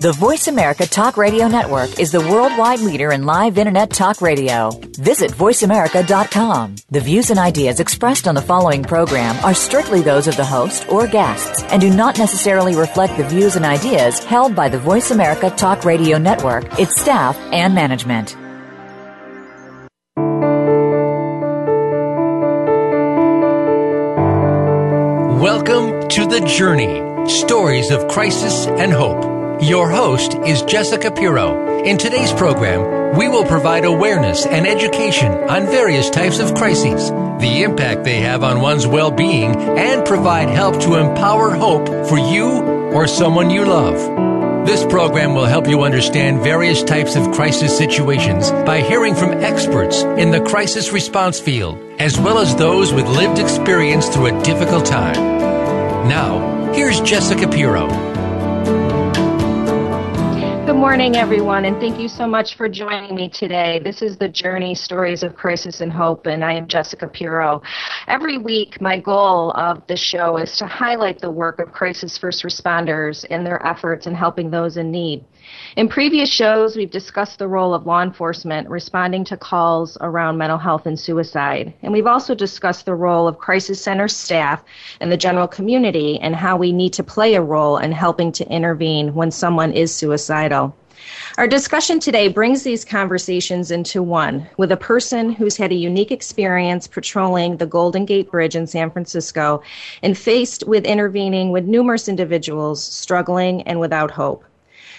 The Voice America Talk Radio Network is the worldwide leader in live Internet talk radio. Visit voiceamerica.com. The views and ideas expressed on the following program are strictly those of the host or guests and do not necessarily reflect the views and ideas held by the Voice America Talk Radio Network, its staff, and management. Welcome to The Journey Stories of Crisis and Hope. Your host is Jessica Pirro. In today's program, we will provide awareness and education on various types of crises, the impact they have on one's well being, and provide help to empower hope for you or someone you love. This program will help you understand various types of crisis situations by hearing from experts in the crisis response field, as well as those with lived experience through a difficult time. Now, here's Jessica Pirro. Good morning, everyone, and thank you so much for joining me today. This is the Journey Stories of Crisis and Hope, and I am Jessica Pirro. Every week, my goal of the show is to highlight the work of crisis first responders and their efforts in helping those in need. In previous shows, we've discussed the role of law enforcement responding to calls around mental health and suicide. And we've also discussed the role of crisis center staff and the general community and how we need to play a role in helping to intervene when someone is suicidal. Our discussion today brings these conversations into one with a person who's had a unique experience patrolling the Golden Gate Bridge in San Francisco and faced with intervening with numerous individuals struggling and without hope.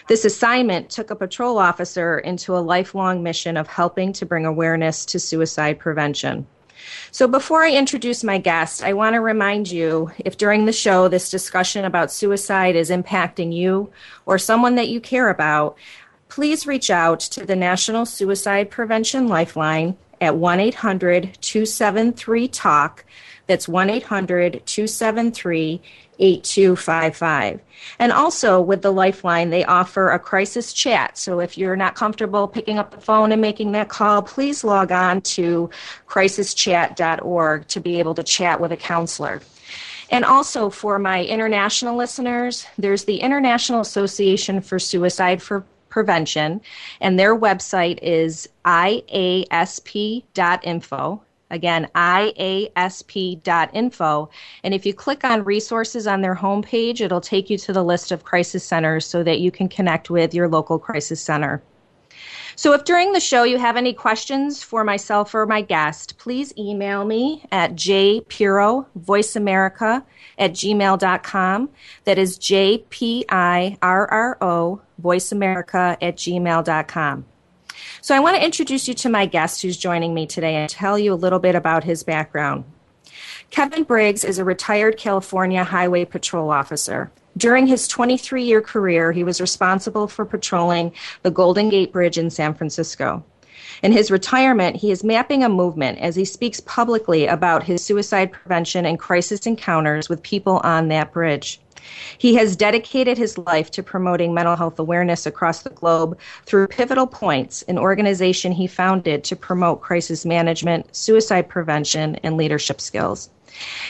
This assignment took a patrol officer into a lifelong mission of helping to bring awareness to suicide prevention. So, before I introduce my guest, I want to remind you if during the show this discussion about suicide is impacting you or someone that you care about, please reach out to the National Suicide Prevention Lifeline at 1 800 273 TALK. That's 1 800 273 8255. And also with the Lifeline, they offer a crisis chat. So if you're not comfortable picking up the phone and making that call, please log on to crisischat.org to be able to chat with a counselor. And also for my international listeners, there's the International Association for Suicide for Prevention, and their website is iasp.info. Again, iasp.info. And if you click on resources on their homepage, it'll take you to the list of crisis centers so that you can connect with your local crisis center. So if during the show you have any questions for myself or my guest, please email me at jpirro, at gmail.com. That is J-P-I-R-R-O, voiceamerica at gmail.com. So I want to introduce you to my guest who's joining me today and tell you a little bit about his background. Kevin Briggs is a retired California Highway Patrol officer. During his 23 year career, he was responsible for patrolling the Golden Gate Bridge in San Francisco. In his retirement, he is mapping a movement as he speaks publicly about his suicide prevention and crisis encounters with people on that bridge. He has dedicated his life to promoting mental health awareness across the globe through Pivotal Points, an organization he founded to promote crisis management, suicide prevention, and leadership skills.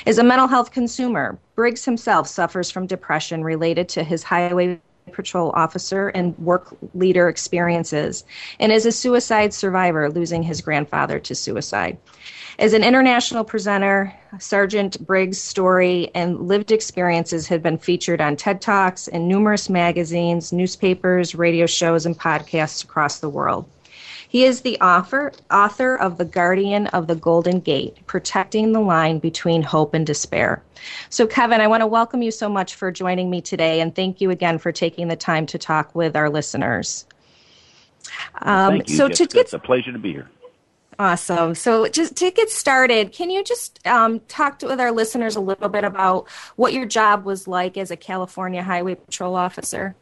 As a mental health consumer, Briggs himself suffers from depression related to his highway patrol officer and work leader experiences, and is a suicide survivor, losing his grandfather to suicide. As an international presenter, Sergeant Briggs' story and lived experiences have been featured on TED Talks and numerous magazines, newspapers, radio shows, and podcasts across the world. He is the author, author of The Guardian of the Golden Gate, Protecting the Line Between Hope and Despair. So, Kevin, I want to welcome you so much for joining me today, and thank you again for taking the time to talk with our listeners. Um, thank you, so, Jessica. to get, it's a pleasure to be here. Awesome. So, just to get started, can you just um, talk to, with our listeners a little bit about what your job was like as a California Highway Patrol officer?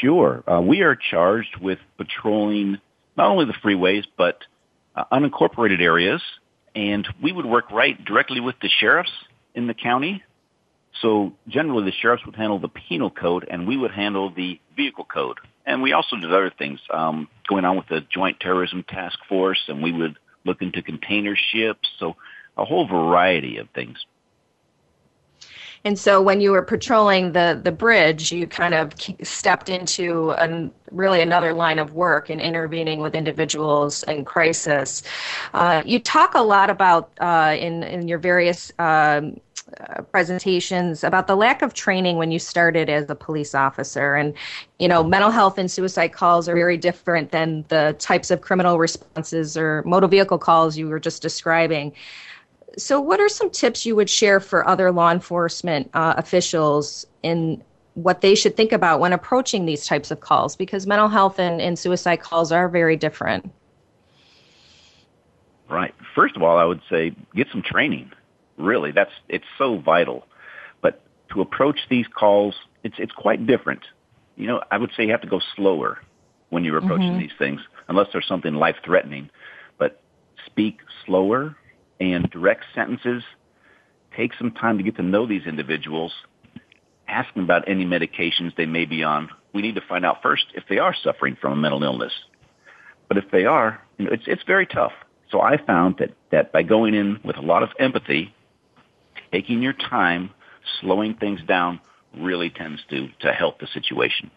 Sure. Uh, we are charged with patrolling not only the freeways, but uh, unincorporated areas. And we would work right directly with the sheriffs in the county. So generally the sheriffs would handle the penal code and we would handle the vehicle code. And we also did other things um, going on with the Joint Terrorism Task Force and we would look into container ships. So a whole variety of things. And so when you were patrolling the, the bridge, you kind of stepped into an, really another line of work in intervening with individuals in crisis. Uh, you talk a lot about uh, in, in your various um, uh, presentations about the lack of training when you started as a police officer. And you know mental health and suicide calls are very different than the types of criminal responses or motor vehicle calls you were just describing. So what are some tips you would share for other law enforcement uh, officials in what they should think about when approaching these types of calls? Because mental health and, and suicide calls are very different. Right. First of all i would say get some training really. That's it's so vital. But to approach these calls, it's it's quite different. You know, I would say you have to go slower when you're approaching mm-hmm. these things, unless there's something life threatening. But speak slower and direct sentences. Take some time to get to know these individuals. Ask them about any medications they may be on. We need to find out first if they are suffering from a mental illness. But if they are, you know, it's it's very tough. So I found that that by going in with a lot of empathy taking your time, slowing things down really tends to, to help the situation.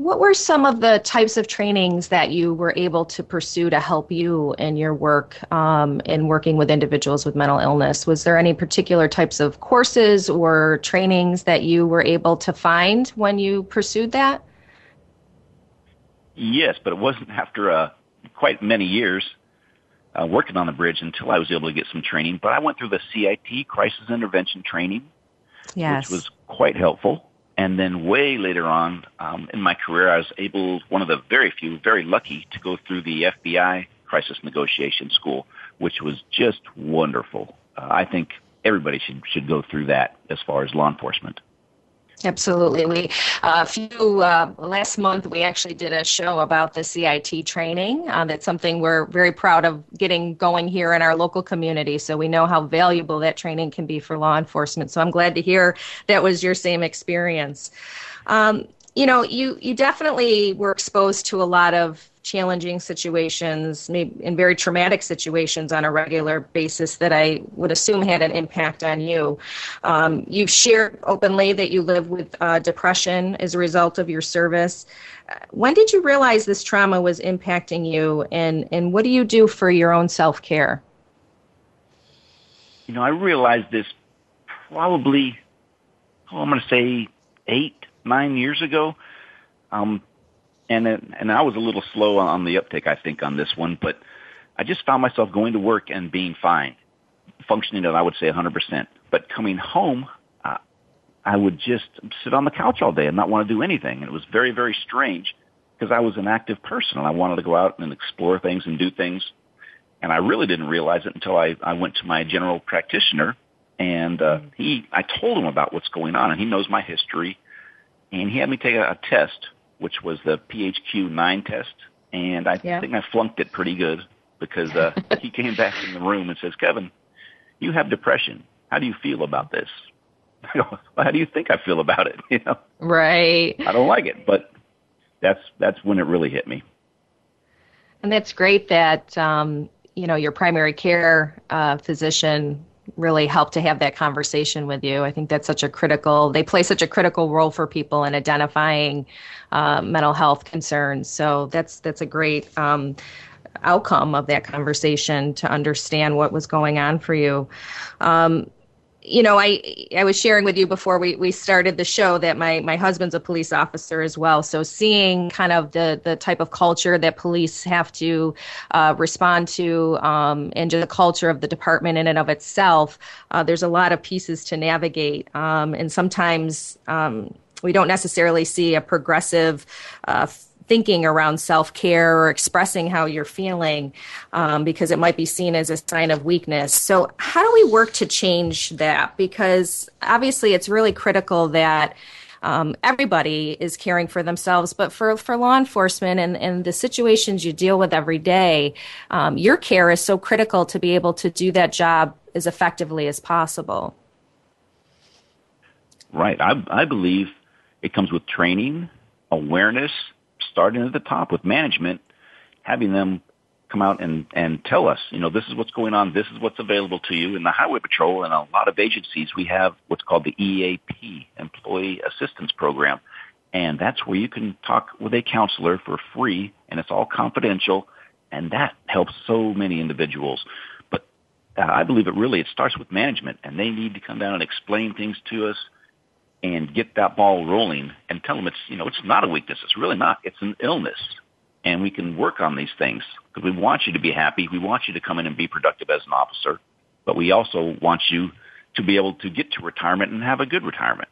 What were some of the types of trainings that you were able to pursue to help you in your work um, in working with individuals with mental illness? Was there any particular types of courses or trainings that you were able to find when you pursued that? Yes, but it wasn't after uh, quite many years uh, working on the bridge until I was able to get some training. But I went through the CIT crisis intervention training, yes. which was quite helpful. And then way later on um, in my career, I was able, one of the very few, very lucky to go through the FBI crisis negotiation school, which was just wonderful. Uh, I think everybody should should go through that as far as law enforcement. Absolutely. We uh, a few uh, last month we actually did a show about the CIT training. That's something we're very proud of getting going here in our local community. So we know how valuable that training can be for law enforcement. So I'm glad to hear that was your same experience. Um, you know, you you definitely were exposed to a lot of challenging situations, maybe in very traumatic situations on a regular basis that I would assume had an impact on you. Um, you've shared openly that you live with uh, depression as a result of your service. When did you realize this trauma was impacting you, and, and what do you do for your own self care? You know, I realized this probably, oh, I'm going to say eight, nine years ago. Um, and and I was a little slow on the uptake, I think, on this one, but I just found myself going to work and being fine, functioning at I would say 100%. But coming home, uh, I would just sit on the couch all day and not want to do anything. And it was very, very strange because I was an active person and I wanted to go out and explore things and do things. And I really didn't realize it until I, I went to my general practitioner and uh, he, I told him about what's going on and he knows my history and he had me take a, a test which was the PHQ-9 test, and I yeah. think I flunked it pretty good because uh, he came back in the room and says, "Kevin, you have depression. How do you feel about this?" I go, well, "How do you think I feel about it?" You know, right? I don't like it, but that's that's when it really hit me. And that's great that um, you know your primary care uh, physician really help to have that conversation with you. I think that's such a critical, they play such a critical role for people in identifying uh, mental health concerns. So that's, that's a great, um, outcome of that conversation to understand what was going on for you. Um, you know, I I was sharing with you before we, we started the show that my, my husband's a police officer as well. So seeing kind of the, the type of culture that police have to uh, respond to um, and just the culture of the department in and of itself, uh, there's a lot of pieces to navigate. Um, and sometimes um, we don't necessarily see a progressive uh, thinking around self care or expressing how you're feeling um, because it might be seen as a sign of weakness. So, how do we work to change that? Because obviously, it's really critical that. Um, everybody is caring for themselves, but for, for law enforcement and, and the situations you deal with every day, um, your care is so critical to be able to do that job as effectively as possible. Right. I, I believe it comes with training, awareness, starting at the top with management, having them come out and, and tell us, you know, this is what's going on, this is what's available to you. In the Highway Patrol and a lot of agencies, we have what's called the EAP, Employee Assistance Program. And that's where you can talk with a counselor for free, and it's all confidential, and that helps so many individuals. But uh, I believe it really, it starts with management, and they need to come down and explain things to us and get that ball rolling and tell them it's, you know, it's not a weakness. It's really not. It's an illness. And we can work on these things because we want you to be happy. We want you to come in and be productive as an officer, but we also want you to be able to get to retirement and have a good retirement.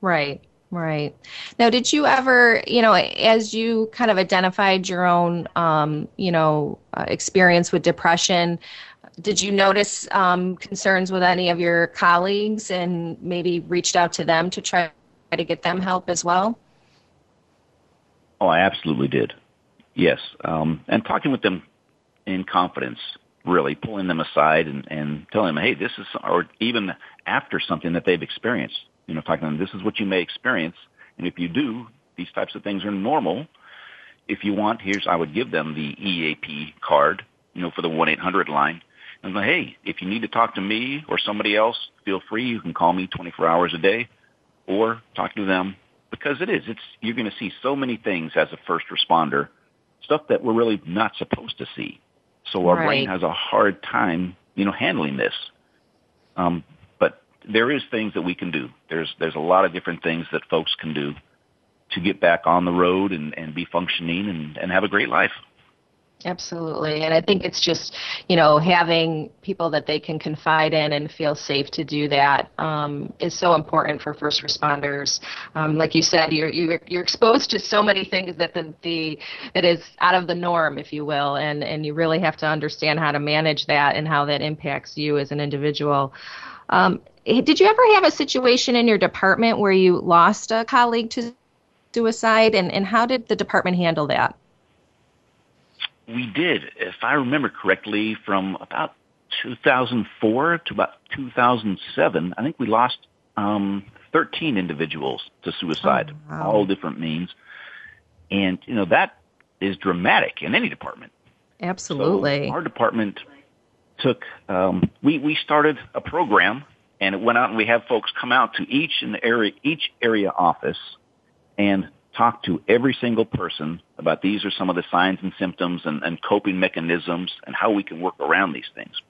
Right. Right. Now, did you ever, you know, as you kind of identified your own, um, you know, uh, experience with depression, did you notice um, concerns with any of your colleagues and maybe reached out to them to try to get them help as well? Oh, I absolutely did. Yes. Um, and talking with them in confidence, really pulling them aside and, and telling them, hey, this is, or even after something that they've experienced, you know, talking to them, this is what you may experience. And if you do, these types of things are normal. If you want, here's, I would give them the EAP card, you know, for the 1-800 line and say, hey, if you need to talk to me or somebody else, feel free. You can call me 24 hours a day or talk to them because it is. It's you're going to see so many things as a first responder, stuff that we're really not supposed to see. So our right. brain has a hard time, you know, handling this. Um, but there is things that we can do. There's there's a lot of different things that folks can do to get back on the road and, and be functioning and, and have a great life. Absolutely. And I think it's just, you know, having people that they can confide in and feel safe to do that um, is so important for first responders. Um, like you said, you're, you're, you're exposed to so many things that the, the, that is out of the norm, if you will, and, and you really have to understand how to manage that and how that impacts you as an individual. Um, did you ever have a situation in your department where you lost a colleague to suicide and, and how did the department handle that? We did, if I remember correctly, from about 2004 to about 2007, I think we lost um, 13 individuals to suicide, oh, wow. all different means. And, you know, that is dramatic in any department. Absolutely. So our department took, um, we, we started a program and it went out and we have folks come out to each in the area, each area office and talk to every single person about these are some of the signs and symptoms and, and coping mechanisms and how we can work around these things.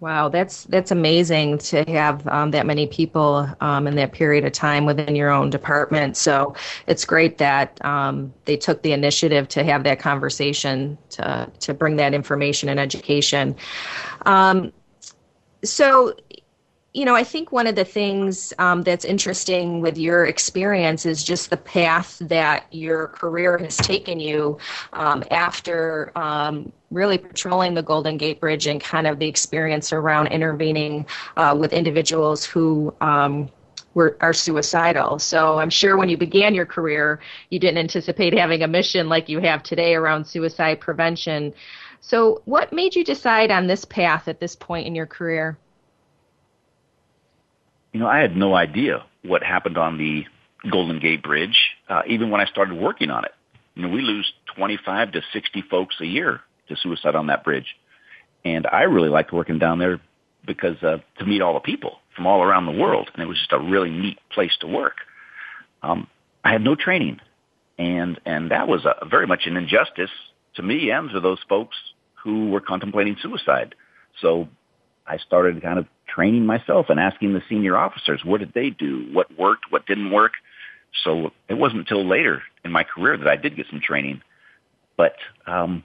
Wow, that's that's amazing to have um, that many people um, in that period of time within your own department. So it's great that um, they took the initiative to have that conversation to to bring that information and education. Um, so you know, I think one of the things um, that's interesting with your experience is just the path that your career has taken you um, after um, really patrolling the Golden Gate Bridge and kind of the experience around intervening uh, with individuals who um, were are suicidal. So I'm sure when you began your career, you didn't anticipate having a mission like you have today around suicide prevention. So, what made you decide on this path at this point in your career? You know, I had no idea what happened on the Golden Gate Bridge, uh, even when I started working on it. You know, we lose 25 to 60 folks a year to suicide on that bridge. And I really liked working down there because uh, to meet all the people from all around the world, and it was just a really neat place to work. Um, I had no training, and and that was a, very much an injustice to me and to those folks who were contemplating suicide. So I started kind of training myself and asking the senior officers, what did they do? What worked? What didn't work? So it wasn't until later in my career that I did get some training. But, um,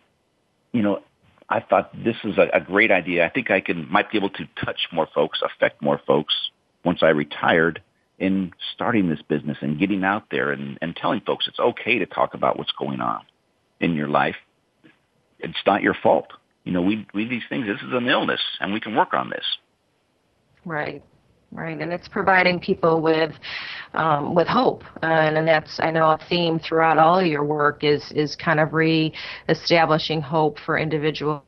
you know, I thought this is a, a great idea. I think I can, might be able to touch more folks, affect more folks once I retired in starting this business and getting out there and, and telling folks it's okay to talk about what's going on in your life. It's not your fault. You know, we, we, these things, this is an illness and we can work on this. Right. Right, and it's providing people with um, with hope, and, and that's I know a theme throughout all your work is is kind of re-establishing hope for individuals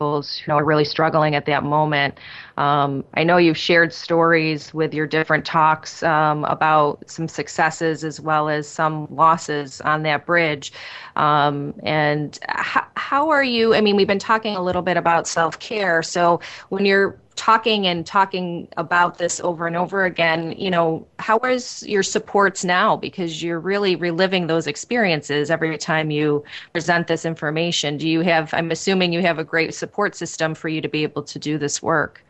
who are really struggling at that moment. Um, I know you've shared stories with your different talks um, about some successes as well as some losses on that bridge. Um, and how, how are you? I mean, we've been talking a little bit about self care. So when you're talking and talking about this over and over again, you know, how is your supports now? Because you're really reliving those experiences every time you present this information. Do you have, I'm assuming you have a great support system for you to be able to do this work.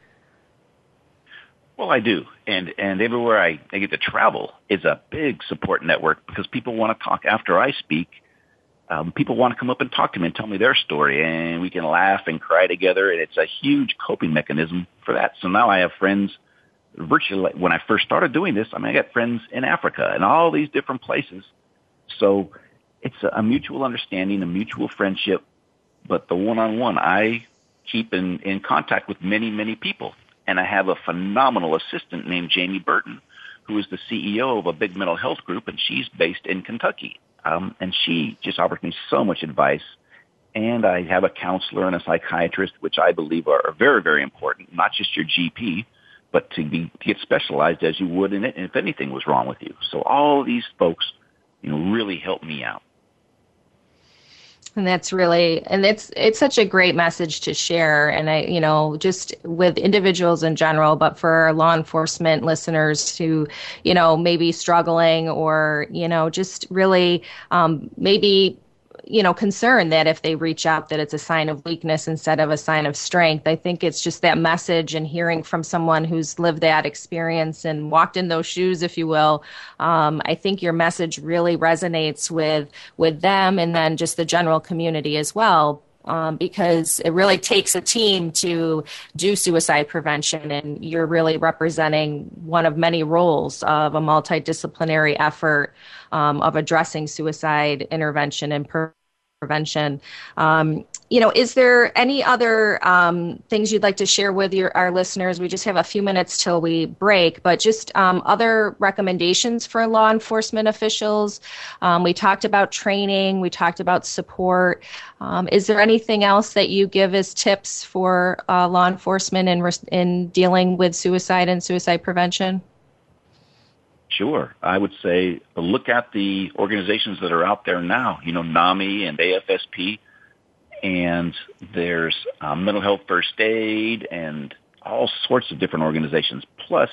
Well, I do. And, and everywhere I, I get to travel is a big support network because people want to talk after I speak um, people want to come up and talk to me and tell me their story, and we can laugh and cry together, and it's a huge coping mechanism for that. So now I have friends virtually. When I first started doing this, I mean, I got friends in Africa and all these different places. So it's a, a mutual understanding, a mutual friendship, but the one-on-one, I keep in, in contact with many, many people, and I have a phenomenal assistant named Jamie Burton, who is the CEO of a big mental health group, and she's based in Kentucky. Um, and she just offers me so much advice. And I have a counselor and a psychiatrist, which I believe are, are very, very important, not just your GP, but to be to get specialized as you would in it if anything was wrong with you. So all these folks, you know, really help me out and that's really and it's it's such a great message to share. And i you know just with individuals in general but for law enforcement listeners who you know maybe struggling or you know just really um, maybe you know concerned that if they reach out that it's a sign of weakness instead of a sign of strength. I think it's just that message and hearing from someone who's lived that experience and walked in those shoes if you will. Um, i think your message really resonates with with them and then just the general community as well um, because it really takes a team to do suicide prevention, and you're really representing one of many roles of a multidisciplinary effort um, of addressing suicide intervention and per- prevention. Um, you know, is there any other um, things you'd like to share with your our listeners? We just have a few minutes till we break, but just um, other recommendations for law enforcement officials. Um, we talked about training. We talked about support. Um, is there anything else that you give as tips for uh, law enforcement in in dealing with suicide and suicide prevention? Sure. I would say look at the organizations that are out there now, you know, NAMI and AFSP, and there's um, mental health first aid and all sorts of different organizations. Plus,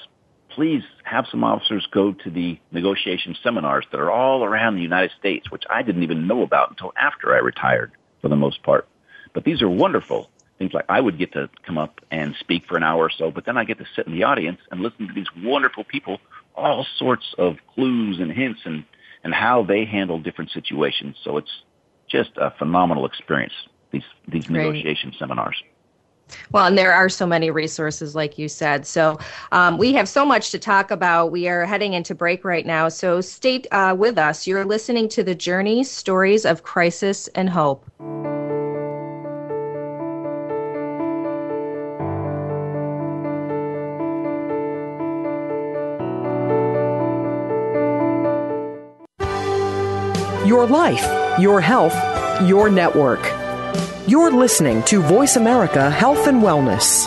please have some officers go to the negotiation seminars that are all around the United States, which I didn't even know about until after I retired for the most part. But these are wonderful. Things like I would get to come up and speak for an hour or so, but then I get to sit in the audience and listen to these wonderful people all sorts of clues and hints and, and how they handle different situations. So it's just a phenomenal experience, these, these negotiation seminars. Well, and there are so many resources, like you said. So um, we have so much to talk about. We are heading into break right now. So stay uh, with us. You're listening to The Journey Stories of Crisis and Hope. Your life, your health, your network. You're listening to Voice America Health and Wellness.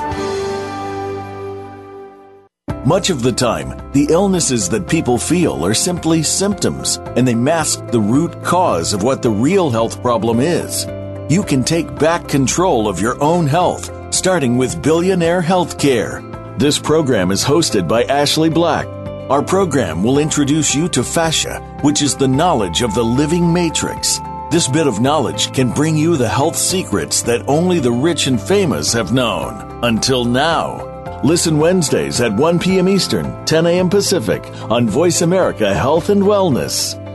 Much of the time, the illnesses that people feel are simply symptoms, and they mask the root cause of what the real health problem is. You can take back control of your own health, starting with Billionaire Healthcare. This program is hosted by Ashley Black our program will introduce you to fascia, which is the knowledge of the living matrix. This bit of knowledge can bring you the health secrets that only the rich and famous have known. Until now. Listen Wednesdays at 1 p.m. Eastern, 10 a.m. Pacific on Voice America Health and Wellness.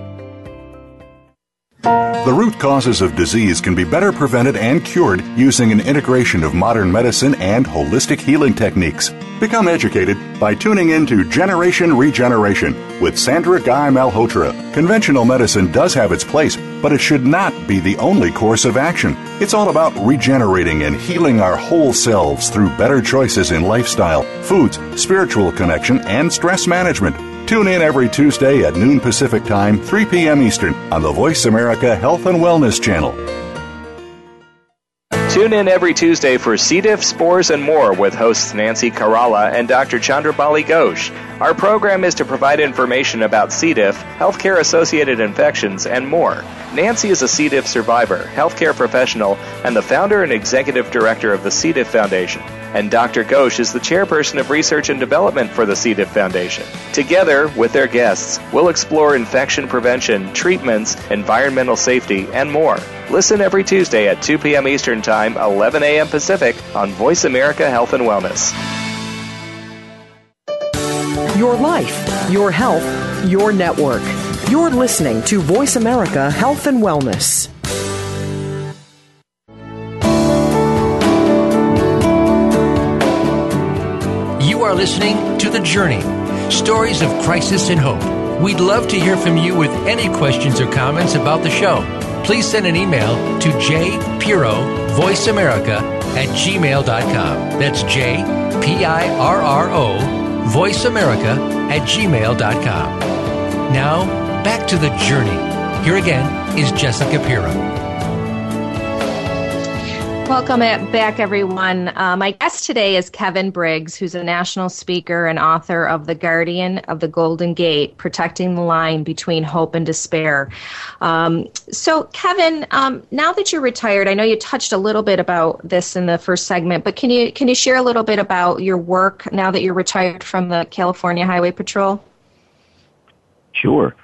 The root causes of disease can be better prevented and cured using an integration of modern medicine and holistic healing techniques. Become educated by tuning in to Generation Regeneration with Sandra Guy Malhotra. Conventional medicine does have its place, but it should not be the only course of action. It's all about regenerating and healing our whole selves through better choices in lifestyle, foods, spiritual connection, and stress management. Tune in every Tuesday at noon Pacific Time, 3 p.m. Eastern on the Voice America Health and Wellness Channel. Tune in every Tuesday for C. diff, spores, and more with hosts Nancy Caralla and Dr. Chandrabali Ghosh. Our program is to provide information about C. diff, healthcare associated infections, and more. Nancy is a C. diff survivor, healthcare professional, and the founder and executive director of the C. diff Foundation and Dr. Ghosh is the chairperson of research and development for the C. diff Foundation. Together, with their guests, we'll explore infection prevention, treatments, environmental safety, and more. Listen every Tuesday at 2 p.m. Eastern Time, 11 a.m. Pacific on Voice America Health and Wellness. Your life, your health, your network. You're listening to Voice America Health and Wellness. Are listening to The Journey Stories of Crisis and Hope. We'd love to hear from you with any questions or comments about the show. Please send an email to jpirro, Voice America, at gmail.com. That's J P I R R O, Voice America, at gmail.com. Now, back to The Journey. Here again is Jessica Pirro. Welcome back, everyone. Uh, my guest today is Kevin Briggs, who's a national speaker and author of The Guardian of the Golden Gate Protecting the Line Between Hope and Despair. Um, so, Kevin, um, now that you're retired, I know you touched a little bit about this in the first segment, but can you, can you share a little bit about your work now that you're retired from the California Highway Patrol? Sure.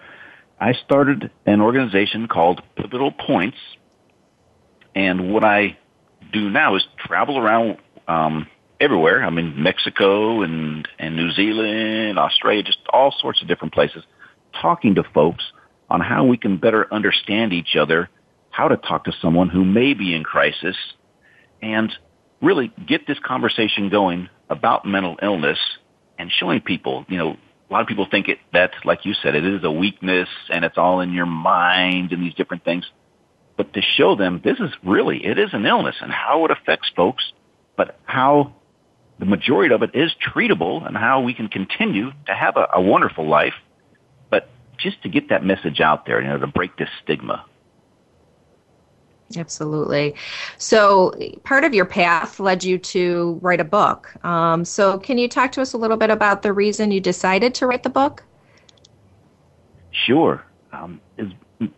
I started an organization called Pivotal Points, and what I do now is travel around um, everywhere. I'm in Mexico and and New Zealand, Australia, just all sorts of different places, talking to folks on how we can better understand each other, how to talk to someone who may be in crisis, and really get this conversation going about mental illness and showing people, you know, a lot of people think it that, like you said, it is a weakness and it's all in your mind and these different things but to show them this is really, it is an illness and how it affects folks, but how the majority of it is treatable and how we can continue to have a, a wonderful life, but just to get that message out there, you know, to break this stigma. Absolutely. So, part of your path led you to write a book. Um, so, can you talk to us a little bit about the reason you decided to write the book? Sure. Um, is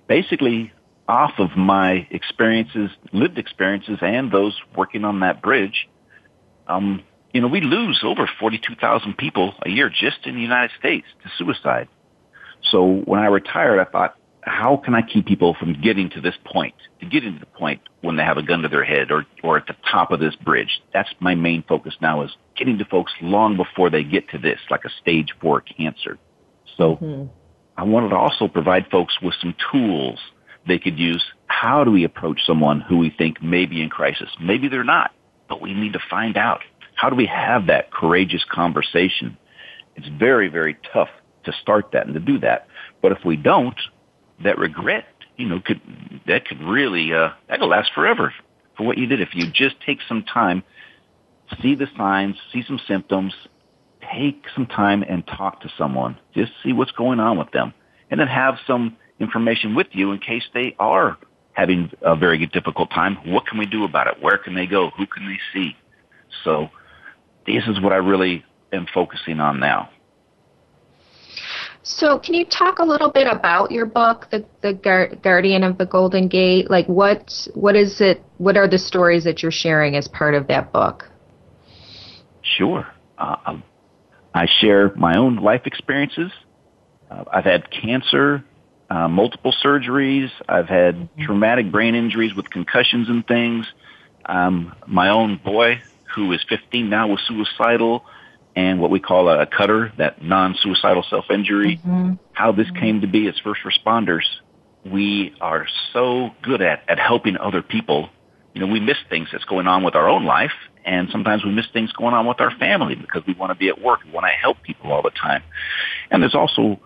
basically off of my experiences, lived experiences, and those working on that bridge, um, you know, we lose over 42,000 people a year just in the United States to suicide. So when I retired, I thought, how can I keep people from getting to this point, to getting to the point when they have a gun to their head or, or at the top of this bridge? That's my main focus now is getting to folks long before they get to this, like a stage four cancer. So mm-hmm. I wanted to also provide folks with some tools they could use how do we approach someone who we think may be in crisis? Maybe they're not, but we need to find out. How do we have that courageous conversation? It's very, very tough to start that and to do that. But if we don't, that regret, you know, could, that could really, uh, that could last forever for what you did. If you just take some time, see the signs, see some symptoms, take some time and talk to someone. Just see what's going on with them. And then have some information with you in case they are having a very difficult time. What can we do about it? Where can they go? Who can they see? So this is what I really am focusing on now. So, can you talk a little bit about your book, the the Guardian of the Golden Gate? Like, what what is it? What are the stories that you're sharing as part of that book? Sure, uh, I share my own life experiences. Uh, I've had cancer uh, multiple surgeries. I've had traumatic brain injuries with concussions and things. Um, my own boy, who is 15 now, was suicidal, and what we call a, cutter, that non-suicidal self-injury. Mm-hmm. How this came to be as first responders, we are so good at at helping other people. You know, we miss things that's going on with our own life, and sometimes we miss things going on with our family because we want to be at work. We want to help people all the time. And there's also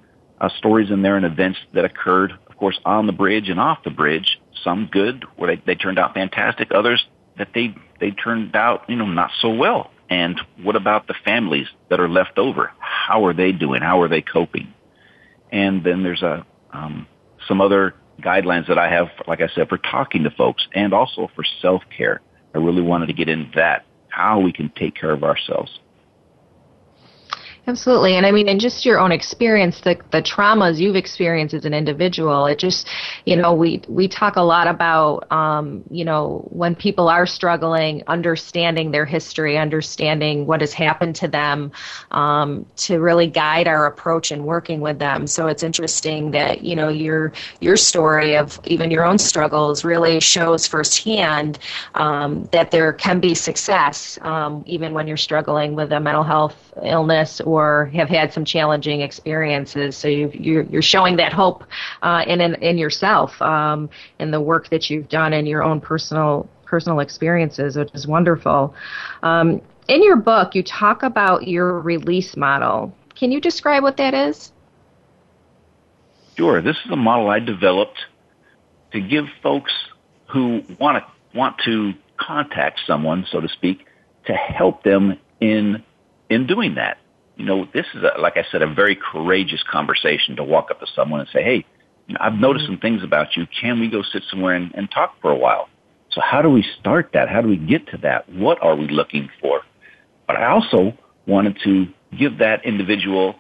uh, stories in there and events that occurred, of course, on the bridge and off the bridge. Some good, where they, they turned out fantastic. Others that they they turned out, you know, not so well. And what about the families that are left over? How are they doing? How are they coping? And then there's a um, some other guidelines that I have, like I said, for talking to folks and also for self care. I really wanted to get into that, how we can take care of ourselves. Absolutely. And I mean, in just your own experience, the, the traumas you've experienced as an individual, it just, you know, we, we talk a lot about, um, you know, when people are struggling, understanding their history, understanding what has happened to them, um, to really guide our approach in working with them. So it's interesting that, you know, your, your story of even your own struggles really shows firsthand, um, that there can be success, um, even when you're struggling with a mental health illness or have had some challenging experiences. So you you're, you're showing that hope uh, in, in, in yourself um, in the work that you've done in your own personal personal experiences, which is wonderful. Um, in your book, you talk about your release model. Can you describe what that is? Sure. This is a model I developed to give folks who want to want to contact someone, so to speak, to help them in in doing that. You know, this is, a, like I said, a very courageous conversation to walk up to someone and say, hey, I've noticed some things about you. Can we go sit somewhere and, and talk for a while? So how do we start that? How do we get to that? What are we looking for? But I also wanted to give that individual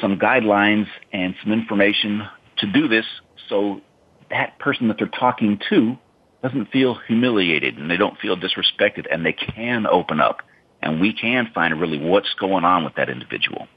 some guidelines and some information to do this so that person that they're talking to doesn't feel humiliated and they don't feel disrespected and they can open up and we can find really what's going on with that individual.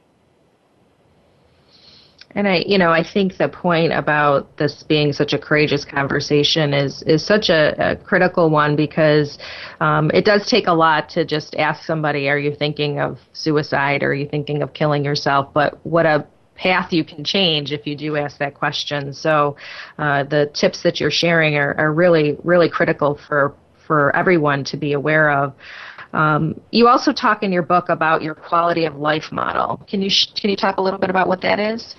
And I, you know, I think the point about this being such a courageous conversation is is such a, a critical one because um, it does take a lot to just ask somebody, "Are you thinking of suicide? Are you thinking of killing yourself?" But what a path you can change if you do ask that question. So, uh, the tips that you're sharing are, are really, really critical for for everyone to be aware of. Um, you also talk in your book about your quality of life model. Can you can you talk a little bit about what that is?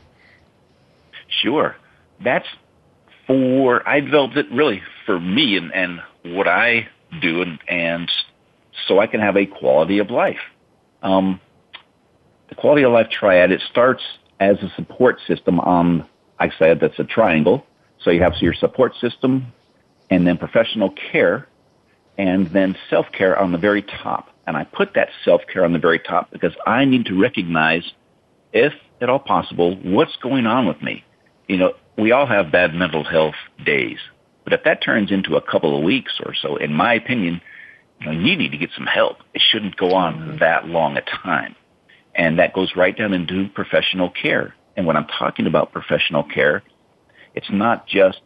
Sure, that's for I developed it really for me and, and what I do, and, and so I can have a quality of life. Um, the quality of life triad it starts as a support system on I said that's a triangle. So you have your support system, and then professional care, and then self-care on the very top. And I put that self-care on the very top because I need to recognize, if at all possible, what's going on with me. You know, we all have bad mental health days, but if that turns into a couple of weeks or so, in my opinion, you, know, you need to get some help. It shouldn't go on that long a time. And that goes right down into professional care. And when I'm talking about professional care, it's not just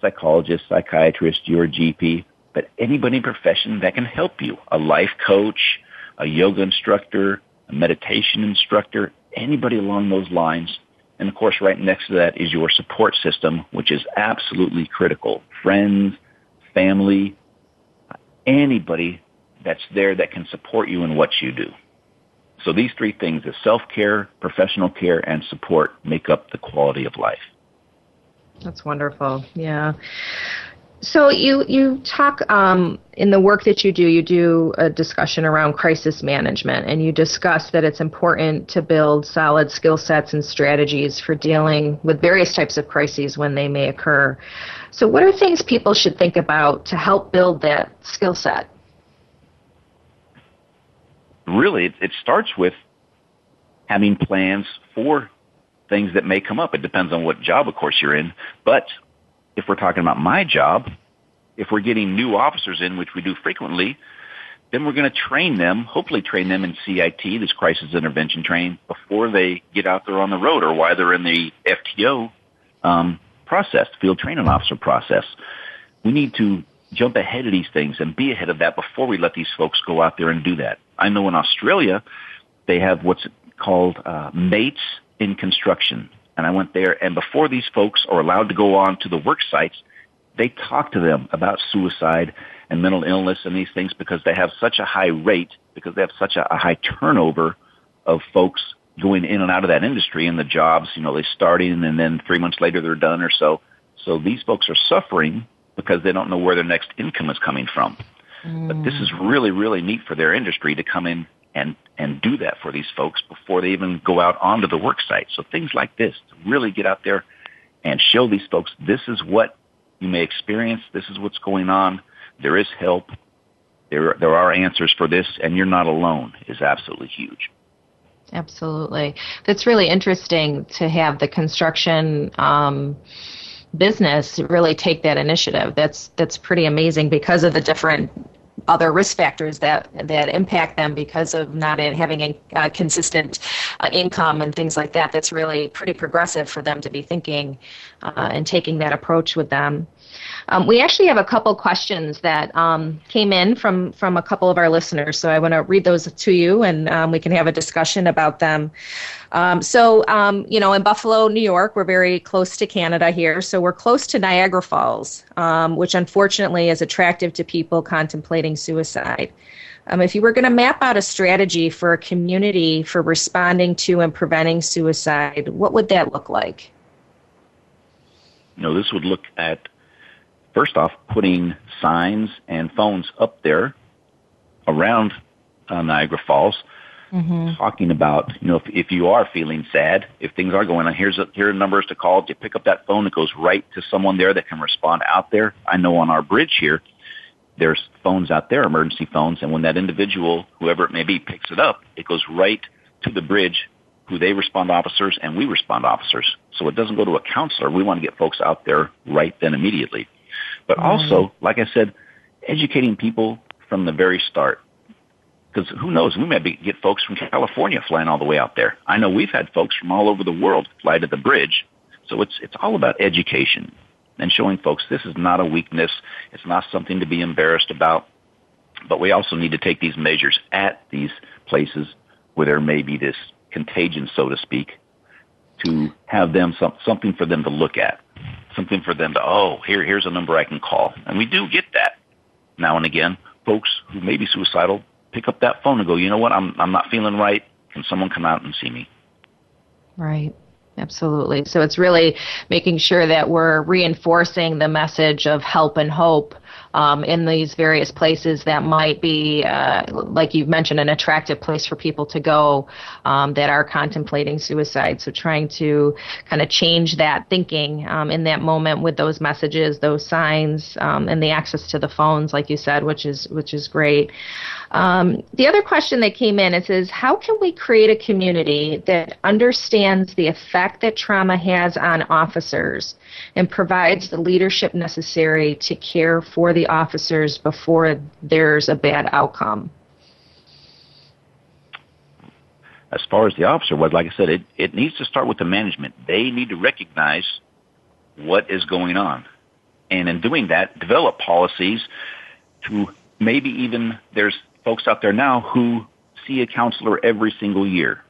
psychologist, psychiatrist, your GP but anybody in profession that can help you. A life coach, a yoga instructor, a meditation instructor, anybody along those lines. And of course, right next to that is your support system, which is absolutely critical. Friends, family, anybody that's there that can support you in what you do. So these three things, self-care, professional care, and support make up the quality of life. That's wonderful. Yeah. So you you talk um, in the work that you do. You do a discussion around crisis management, and you discuss that it's important to build solid skill sets and strategies for dealing with various types of crises when they may occur. So, what are things people should think about to help build that skill set? Really, it, it starts with having plans for things that may come up. It depends on what job, of course, you're in, but if we're talking about my job, if we're getting new officers in, which we do frequently, then we're going to train them, hopefully train them in CIT, this crisis intervention training, before they get out there on the road or while they're in the FTO um, process, field training officer process. We need to jump ahead of these things and be ahead of that before we let these folks go out there and do that. I know in Australia, they have what's called uh, mates in construction and I went there, and before these folks are allowed to go on to the work sites, they talk to them about suicide and mental illness and these things because they have such a high rate, because they have such a, a high turnover of folks going in and out of that industry and the jobs, you know, they starting and then three months later they're done or so. So these folks are suffering because they don't know where their next income is coming from. Mm. But this is really, really neat for their industry to come in and and do that for these folks before they even go out onto the work site. So things like this to really get out there and show these folks this is what you may experience, this is what's going on, there is help, there there are answers for this, and you're not alone is absolutely huge. Absolutely, that's really interesting to have the construction. Um, business really take that initiative that's that's pretty amazing because of the different other risk factors that that impact them because of not having a, consistent uh, income and things like that. That's really pretty progressive for them to be thinking uh, and taking that approach with them. Um, we actually have a couple questions that um, came in from from a couple of our listeners, so I want to read those to you, and um, we can have a discussion about them. Um, so, um, you know, in Buffalo, New York, we're very close to Canada here, so we're close to Niagara Falls, um, which unfortunately is attractive to people contemplating suicide. if you were going to map out a strategy for a community for responding to and preventing suicide, what would that look like? Know, this would look at first off, putting signs and phones up there around uh, Niagara Falls, mm-hmm. talking about, you know, if, if you are feeling sad, if things are going on, here's a, here are numbers to call. You pick up that phone, it goes right to someone there that can respond out there. I know on our bridge here, there's phones out there, emergency phones, and when that individual, whoever it may be, picks it up, it goes right to the bridge who they respond officers and we respond officers. So it doesn't go to a counselor. We want to get folks out there right then immediately. But mm-hmm. also, like I said, educating people from the very start. Because who knows, we may be, get folks from California flying all the way out there. I know we've had folks from all over the world fly to the bridge. So it's, it's all about education and showing folks this is not a weakness. It's not something to be embarrassed about. But we also need to take these measures at these places where there may be this contagion, so to speak, to have them some, something for them to look at something for them to, oh, here, here's a number I can call. And we do get that now and again. Folks who may be suicidal pick up that phone and go, you know what, I'm, I'm not feeling right. Can someone come out and see me? Right. Absolutely. So it's really making sure that we're reinforcing the message of help and hope um, in these various places that might be, uh, like you've mentioned, an attractive place for people to go um, that are contemplating suicide. So trying to kind of change that thinking um, in that moment with those messages, those signs, um, and the access to the phones, like you said, which is which is great. Um, the other question that came in it says, how can we create a community that understands the effect that trauma has on officers and provides the leadership necessary to care for the officers before there's a bad outcome? As far as the officer was, like I said, it, it needs to start with the management. They need to recognize what is going on. And in doing that, develop policies to maybe even there's folks out there now who see a counselor every single year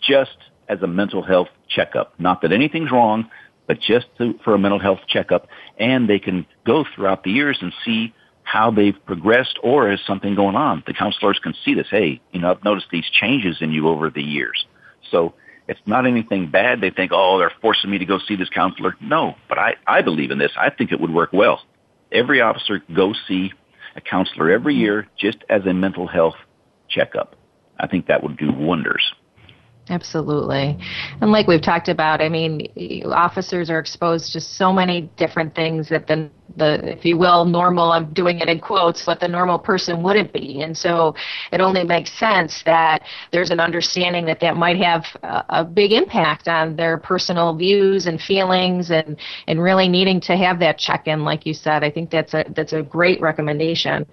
just as a mental health checkup. Not that anything's wrong, but just to, for a mental health checkup. And they can go throughout the years and see how they've progressed or is something going on. The counselors can see this. Hey, you know, I've noticed these changes in you over the years. So it's not anything bad. They think, oh, they're forcing me to go see this counselor. No, but I, I believe in this. I think it would work well. Every officer go see a counselor every year just as a mental health checkup. I think that would do wonders. Absolutely. And like we've talked about, I mean, officers are exposed to so many different things that the the, if you will, normal, I'm doing it in quotes, what the normal person wouldn't be. And so it only makes sense that there's an understanding that that might have a, a big impact on their personal views and feelings and, and really needing to have that check-in, like you said. I think that's a, that's a great recommendation.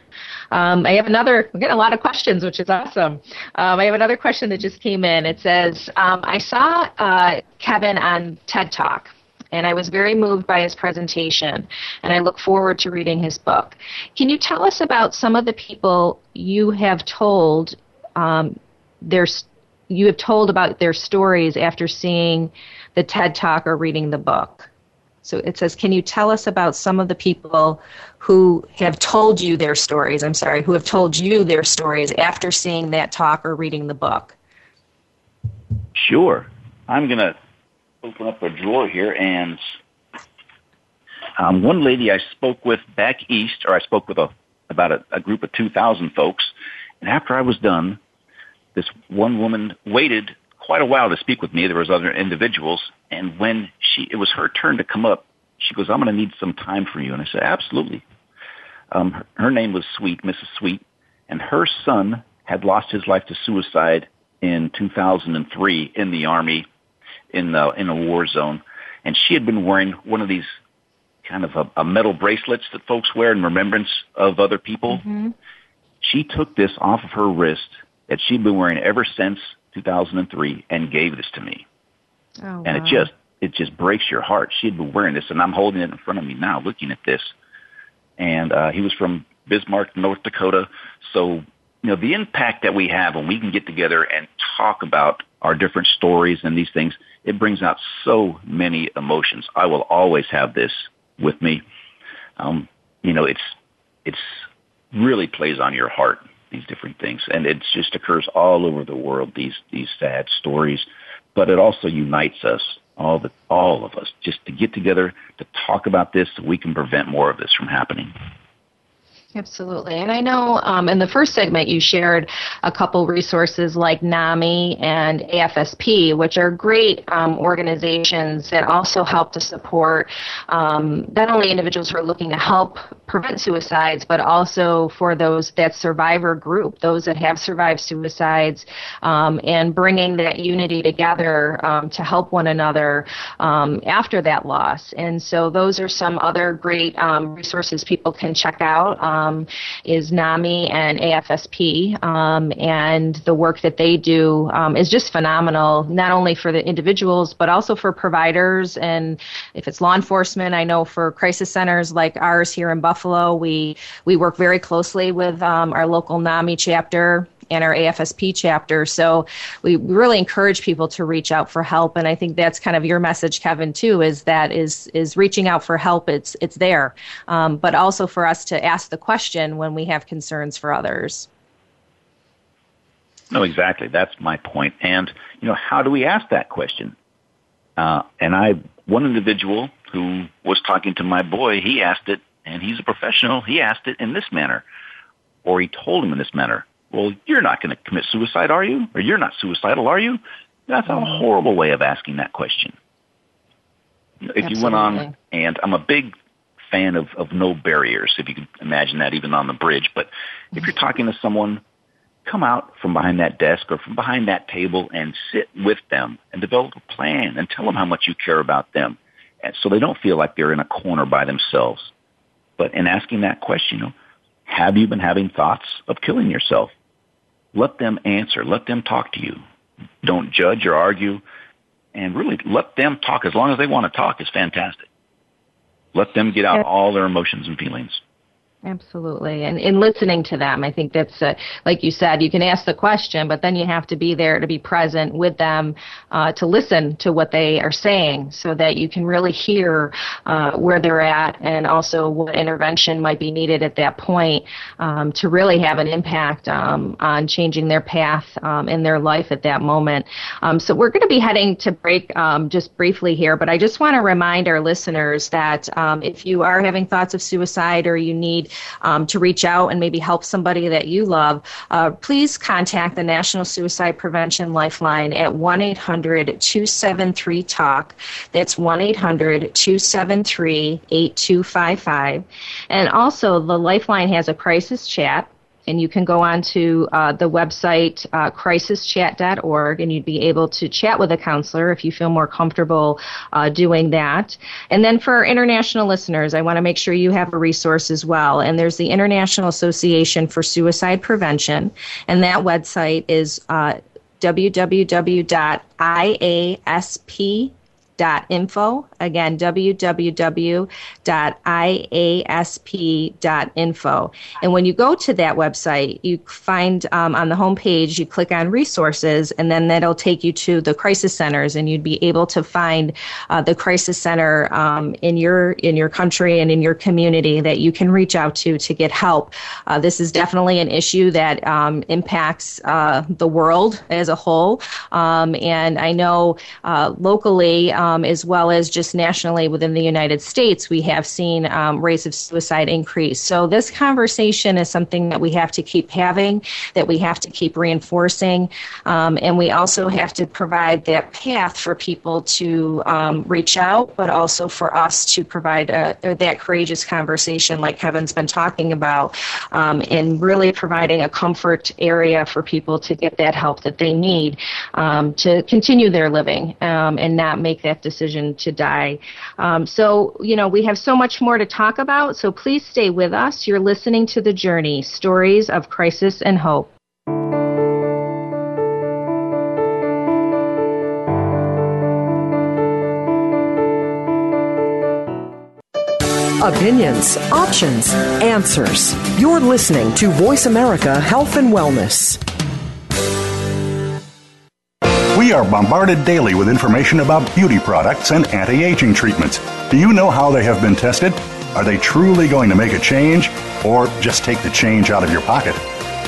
Um, I have another, I'm getting a lot of questions, which is awesome. Um, I have another question that just came in. It says, um, I saw uh, Kevin on TED Talk and I was very moved by his presentation, and I look forward to reading his book. Can you tell us about some of the people you have told um, their you have told about their stories after seeing the TED Talk or reading the book? So it says, can you tell us about some of the people who have told you their stories? I'm sorry, who have told you their stories after seeing that talk or reading the book? Sure. I'm going to open up a drawer here and um, one lady I spoke with back east, or I spoke with a, about a, a group of 2,000 folks, and after I was done, this one woman waited quite a while to speak with me. There was other individuals, and when she, it was her turn to come up, she goes, "I'm going to need some time for you," and I said, "Absolutely." Um, her, her name was Sweet, Mrs. Sweet, and her son had lost his life to suicide in 2003 in the army in the in a war zone, and she had been wearing one of these kind of a, a metal bracelets that folks wear in remembrance of other people. Mm-hmm. She took this off of her wrist that she'd been wearing ever since 2003 and gave this to me. Oh, and it just it just breaks your heart. She had been wearing this, and I'm holding it in front of me now, looking at this. And uh, he was from Bismarck, North Dakota. So you know the impact that we have when we can get together and talk about our different stories and these things. It brings out so many emotions. I will always have this with me. Um, you know, it's it's really plays on your heart these different things, and it just occurs all over the world. These these sad stories, but it also unites us all the all of us just to get together to talk about this so we can prevent more of this from happening. Absolutely. And I know um, in the first segment you shared a couple resources like NAMI and AFSP, which are great um, organizations that also help to support um, not only individuals who are looking to help prevent suicides, but also for those that survivor group, those that have survived suicides, um, and bringing that unity together um, to help one another um, after that loss. And so those are some other great resources people can check out um, is NAMI and AFSP, um, and the work that they do um, is just phenomenal, not only for the individuals, but also for providers. And if it's law enforcement, I know for crisis centers like ours here in Buffalo, we, we work very closely with um, our local NAMI chapter and our AFSP chapter. So we really encourage people to reach out for help. And I think that's kind of your message, Kevin, too, is that is is reaching out for help. It's it's there, um, but also for us to ask the question when we have concerns for others. No, exactly. That's my point. And you know, how do we ask that question? Uh, and I, one individual who was talking to my boy, he asked it, and he's a professional. He asked it in this manner, or he told him in this manner well, you're not going to commit suicide, are you? Or you're not suicidal, are you? That's a mm-hmm. horrible way of asking that question. If Absolutely. you went on, and I'm a big fan of, of no barriers, if you can imagine that even on the bridge, but if you're talking to someone, come out from behind that desk or from behind that table and sit with them and develop a plan and tell them how much you care about them. And so they don't feel like they're in a corner by themselves. But in asking that question, you know, have you been having thoughts of killing yourself? Let them answer. Let them talk to you. Don't judge or argue. And really let them talk as long as they want to talk is fantastic. Let them get out all their emotions and feelings. Absolutely. And in listening to them, I think that's, uh, like you said, you can ask the question, but then you have to be there to be present with them uh, to listen to what they are saying so that you can really hear uh, where they're at and also what intervention might be needed at that point um, to really have an impact um, on changing their path um, in their life at that moment. Um, so we're going to be heading to break um, just briefly here, but I just want to remind our listeners that um, if you are having thoughts of suicide or you need um, to reach out and maybe help somebody that you love, uh, please contact the National Suicide Prevention Lifeline at 1 800 273 TALK. That's 1 800 273 8255. And also, the Lifeline has a crisis chat and you can go on to uh, the website uh, crisischat.org and you'd be able to chat with a counselor if you feel more comfortable uh, doing that. And then for our international listeners, I want to make sure you have a resource as well. And there's the International Association for Suicide Prevention, and that website is uh, www.iasp www.iasp.info. Again, www.iasp.info. And when you go to that website, you find um, on the homepage, you click on resources, and then that'll take you to the crisis centers, and you'd be able to find uh, the crisis center um, in your in your country and in your community that you can reach out to to get help. Uh, this is definitely an issue that um, impacts uh, the world as a whole, um, and I know uh, locally. Um, as well as just nationally within the United States, we have seen um, rates of suicide increase. So this conversation is something that we have to keep having, that we have to keep reinforcing, um, and we also have to provide that path for people to um, reach out, but also for us to provide a, that courageous conversation, like Kevin's been talking about, um, and really providing a comfort area for people to get that help that they need um, to continue their living and not make that decision to die. Um, so, you know, we have so much more to talk about, so please stay with us. You're listening to The Journey Stories of Crisis and Hope. Opinions, options, answers. You're listening to Voice America Health and Wellness. We are bombarded daily with information about beauty products and anti aging treatments. Do you know how they have been tested? Are they truly going to make a change or just take the change out of your pocket?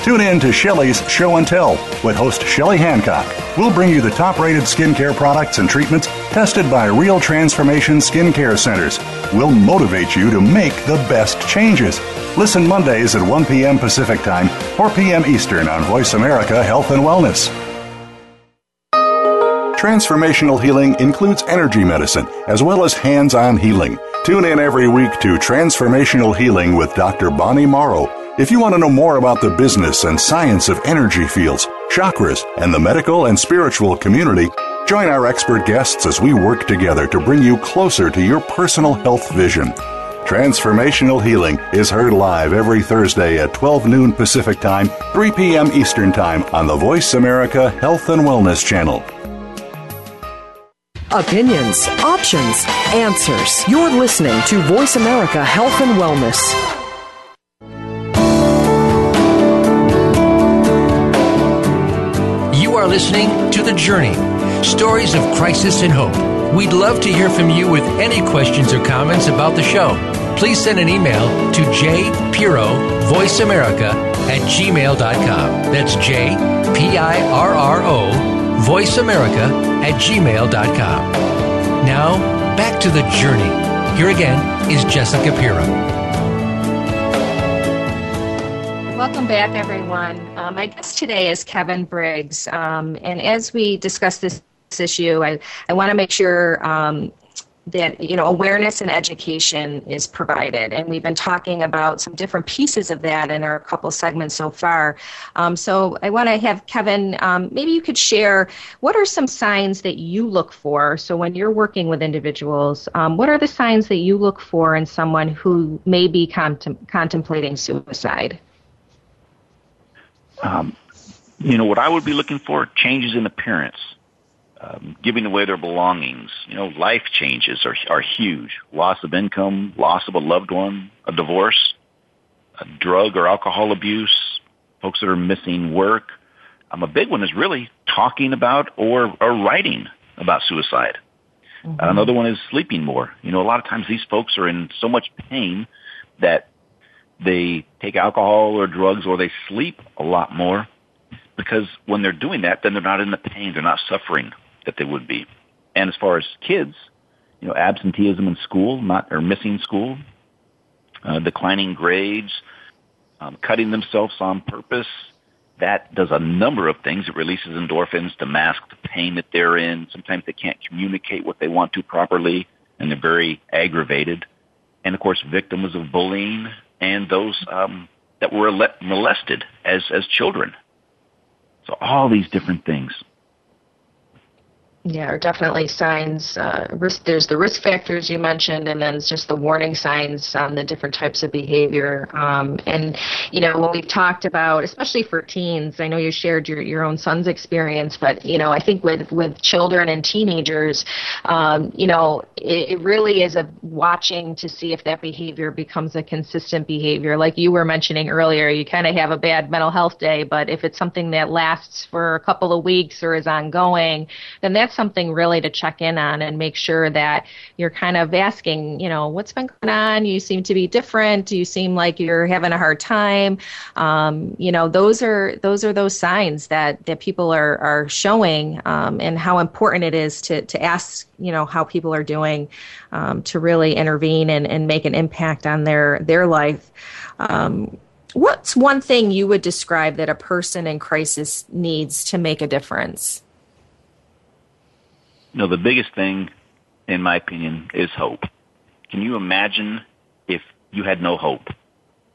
Tune in to Shelley's Show and Tell with host Shelley Hancock. We'll bring you the top rated skincare products and treatments tested by real transformation skincare centers. We'll motivate you to make the best changes. Listen Mondays at 1 p.m. Pacific Time, 4 p.m. Eastern on Voice America Health and Wellness. Transformational healing includes energy medicine as well as hands on healing. Tune in every week to Transformational Healing with Dr. Bonnie Morrow if you want to know more about the business and science of energy fields, chakras, and the medical and spiritual community, join our expert guests as we work together to bring you closer to your personal health vision. Transformational Healing is heard live every Thursday at 12 noon Pacific Time, 3 p.m. Eastern Time on the Voice America Health and Wellness Channel. Opinions, options, answers. You're listening to Voice America Health and Wellness. You are listening to The Journey Stories of Crisis and Hope. We'd love to hear from you with any questions or comments about the show. Please send an email to jpirro, Voice America, at gmail.com. That's J P I R R O, Voice America, at gmail.com. Now, back to The Journey. Here again is Jessica Pirro. Welcome back, everyone. Um, my guest today is Kevin Briggs. Um, and as we discuss this, this issue, I, I want to make sure um, that you know awareness and education is provided. And we've been talking about some different pieces of that in our couple segments so far. Um, so i want to have kevin um, maybe you could share what are some signs that you look for? So when you're working with individuals um, what are the signs that you look for in someone who may be contem- contemplating suicide? Um, you know, what I would be looking for, changes in appearance, um, giving away their belongings. You know, life changes are, are huge. Loss of income, loss of a loved one, a divorce, a drug or alcohol abuse, folks that are missing work. Um, a big one is really talking about or, or writing about suicide. Mm-hmm. Another one is sleeping more. You know, a lot of times these folks are in so much pain that they take alcohol or drugs or they sleep a lot more because when they're doing that, then they're not in the pain, they're not suffering that they would be. And as far as kids, you know, absenteeism in school, not or missing school, uh, declining grades, um, cutting themselves on purpose, that does a number of things. It releases endorphins to mask the pain that they're in. Sometimes they can't communicate what they want to properly, and they're very aggravated. And of course, victims of bullying, and those um, that were molested as as children. So all these different things. Yeah, are definitely signs. Uh, risk, there's the risk factors you mentioned, and then just the warning signs on the different types of behavior. Um, and you know, when we've talked about, especially for teens, I know you shared your your own son's experience, but you know, I think with with children and teenagers, um, you know, it, it really is a watching to see if that behavior becomes a consistent behavior. Like you were mentioning earlier, you kind of have a bad mental health day, but if it's something that lasts for a couple of weeks or is ongoing, then that's something really to check in on and make sure that you're kind of asking, you know, what's been going on? You seem to be different. You seem like you're having a hard time. Um, you know, those are those are those signs that that people are are showing, um, and how important it is to to ask, you know, how people are doing, um, to really intervene and and make an impact on their their life. Um, what's one thing you would describe that a person in crisis needs to make a difference? You know, the biggest thing, in my opinion, is hope. Can you imagine if you had no hope?